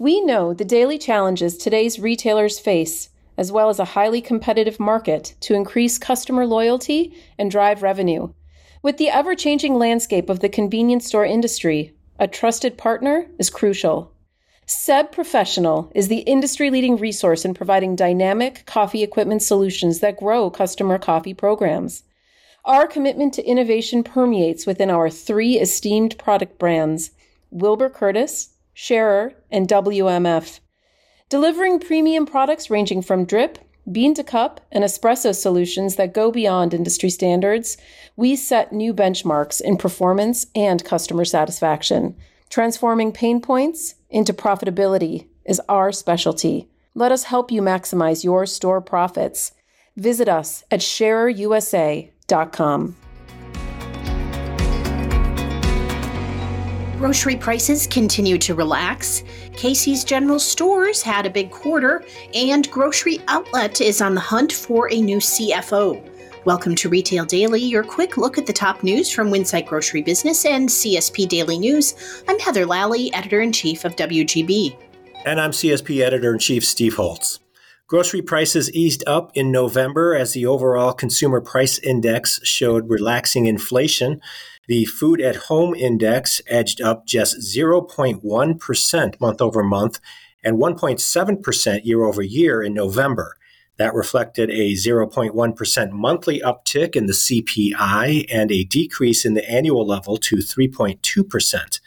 We know the daily challenges today's retailers face, as well as a highly competitive market to increase customer loyalty and drive revenue. With the ever changing landscape of the convenience store industry, a trusted partner is crucial. Seb Professional is the industry leading resource in providing dynamic coffee equipment solutions that grow customer coffee programs. Our commitment to innovation permeates within our three esteemed product brands Wilbur Curtis, Schaerer, and WMF. Delivering premium products ranging from drip, bean to cup, and espresso solutions that go beyond industry standards, we set new benchmarks in performance and customer satisfaction. Transforming pain points into profitability is our specialty. Let us help you maximize your store profits. Visit us at schaererusa.com. Grocery prices continue to relax. Casey's General Stores had a big quarter, and Grocery Outlet is on the hunt for a new CFO. Welcome to Retail Daily, your quick look at the top news from Winsight Grocery Business and CSP Daily News. I'm Heather Lalley, editor in chief of WGB. And I'm CSP editor in chief Steve Holtz. Grocery prices eased up in November as the overall consumer price index showed relaxing inflation. The food at home index edged up just 0.1% month over month and 1.7% year over year in November. That reflected a 0.1% monthly uptick in the CPI and a decrease in the annual level to 3.2%.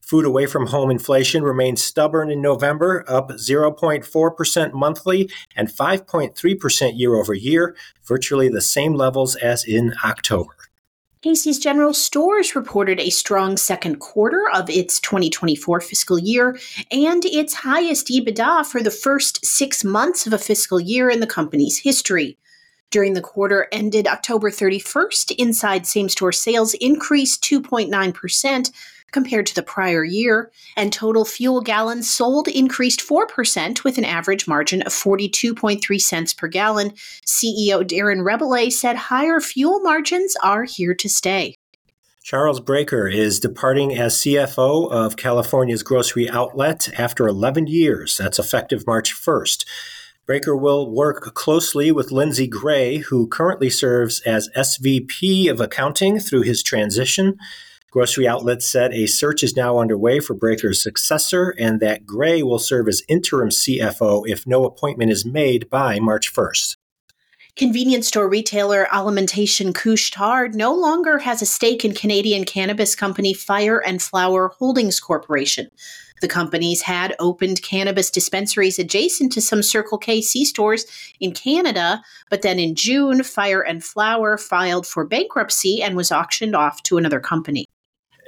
Food away from home inflation remained stubborn in November, up 0.4% monthly and 5.3% year over year, virtually the same levels as in October. Casey's General Stores reported a strong second quarter of its 2024 fiscal year and its highest EBITDA for the first six months of a fiscal year in the company's history. During the quarter ended October 31st, inside same store sales increased 2.9%, compared to the prior year, and total fuel gallons sold increased 4% with an average margin of 42.3 cents per gallon. CEO Darren Rebelez said higher fuel margins are here to stay. Charles Bracher is departing as CFO of California's Grocery Outlet after 11 years. That's effective March 1st. Bracher will work closely with Lindsay Gray, who currently serves as SVP of Accounting through his transition. Grocery Outlet said a search is now underway for Bracher's successor and that Gray will serve as interim CFO if no appointment is made by March 1st. Convenience store retailer Alimentation Couche-Tard no longer has a stake in Canadian cannabis company Fire and Flower Holdings Corporation. The companies had opened cannabis dispensaries adjacent to some Circle K C stores in Canada, but then in June, Fire and Flower filed for bankruptcy and was auctioned off to another company.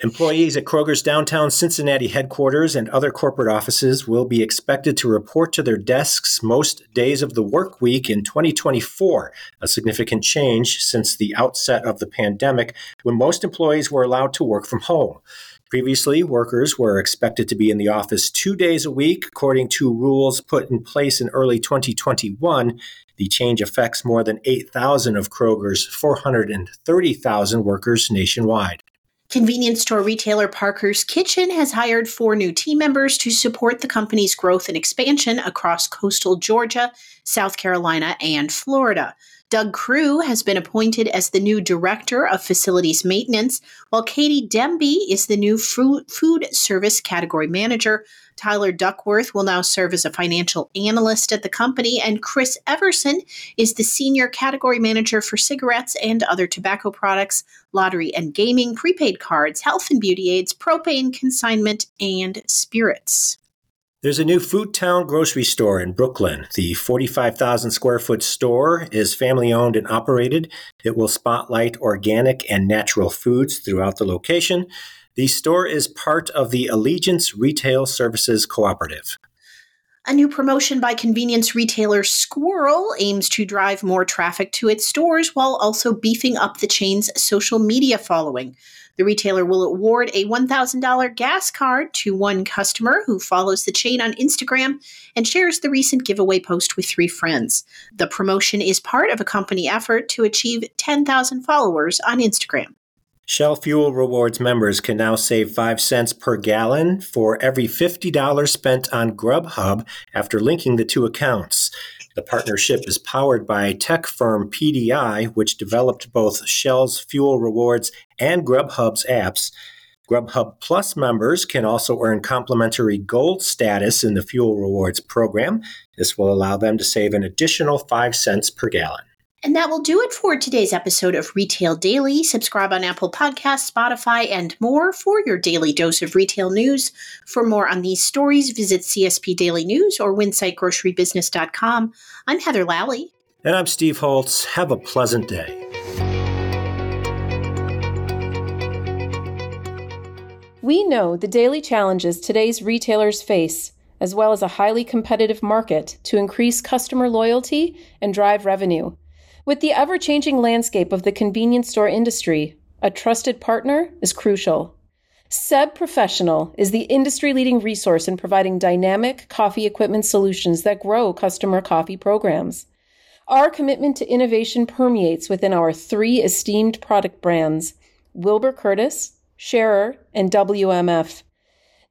Employees at Kroger's downtown Cincinnati headquarters and other corporate offices will be expected to report to their desks most days of the work week in 2024, a significant change since the outset of the pandemic when most employees were allowed to work from home. Previously, workers were expected to be in the office two days a week, according to rules put in place in early 2021. The change affects more than 8,000 of Kroger's 430,000 workers nationwide. Convenience store retailer Parker's Kitchen has hired four new team members to support the company's growth and expansion across coastal Georgia, South Carolina, and Florida. Doug Crew has been appointed as the new Director of Facilities Maintenance, while Katie Demby is the new Food Service Category Manager. Tyler Duckworth will now serve as a financial analyst at the company, and Chris Everson is the senior category manager for cigarettes and other tobacco products, lottery and gaming, prepaid cards, health and beauty aids, propane consignment, and spirits. There's a new Food Town grocery store in Brooklyn. The 45,000 square foot store is family owned and operated. It will spotlight organic and natural foods throughout the location. The store is part of the Allegiance Retail Services Cooperative. A new promotion by convenience retailer Squirrel aims to drive more traffic to its stores while also beefing up the chain's social media following. The retailer will award a $1,000 gas card to one customer who follows the chain on Instagram and shares the recent giveaway post with three friends. The promotion is part of a company effort to achieve 10,000 followers on Instagram. Shell Fuel Rewards members can now save 5 cents per gallon for every $50 spent on Grubhub after linking the two accounts. The partnership is powered by tech firm PDI, which developed both Shell's Fuel Rewards and Grubhub's apps. Grubhub Plus members can also earn complimentary gold status in the Fuel Rewards program. This will allow them to save an additional 5 cents per gallon. And that will do it for today's episode of Retail Daily. Subscribe on Apple Podcasts, Spotify, and more for your daily dose of retail news. For more on these stories, visit CSP Daily News or WinsightGroceryBusiness.com. I'm Heather Lalley. And I'm Steve Holtz. Have a pleasant day. We know the daily challenges today's retailers face, as well as a highly competitive market to increase customer loyalty and drive revenue. With the ever changing landscape of the convenience store industry, a trusted partner is crucial. Seb Professional is the industry leading resource in providing dynamic coffee equipment solutions that grow customer coffee programs. Our commitment to innovation permeates within our three esteemed product brands Wilbur Curtis, Schaerer, and WMF.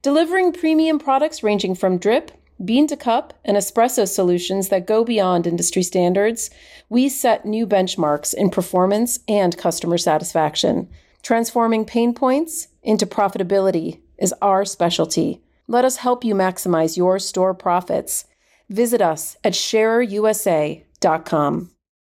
Delivering premium products ranging from drip, bean to cup, and espresso solutions that go beyond industry standards, we set new benchmarks in performance and customer satisfaction. Transforming pain points into profitability is our specialty. Let us help you maximize your store profits. Visit us at schaererusa.com.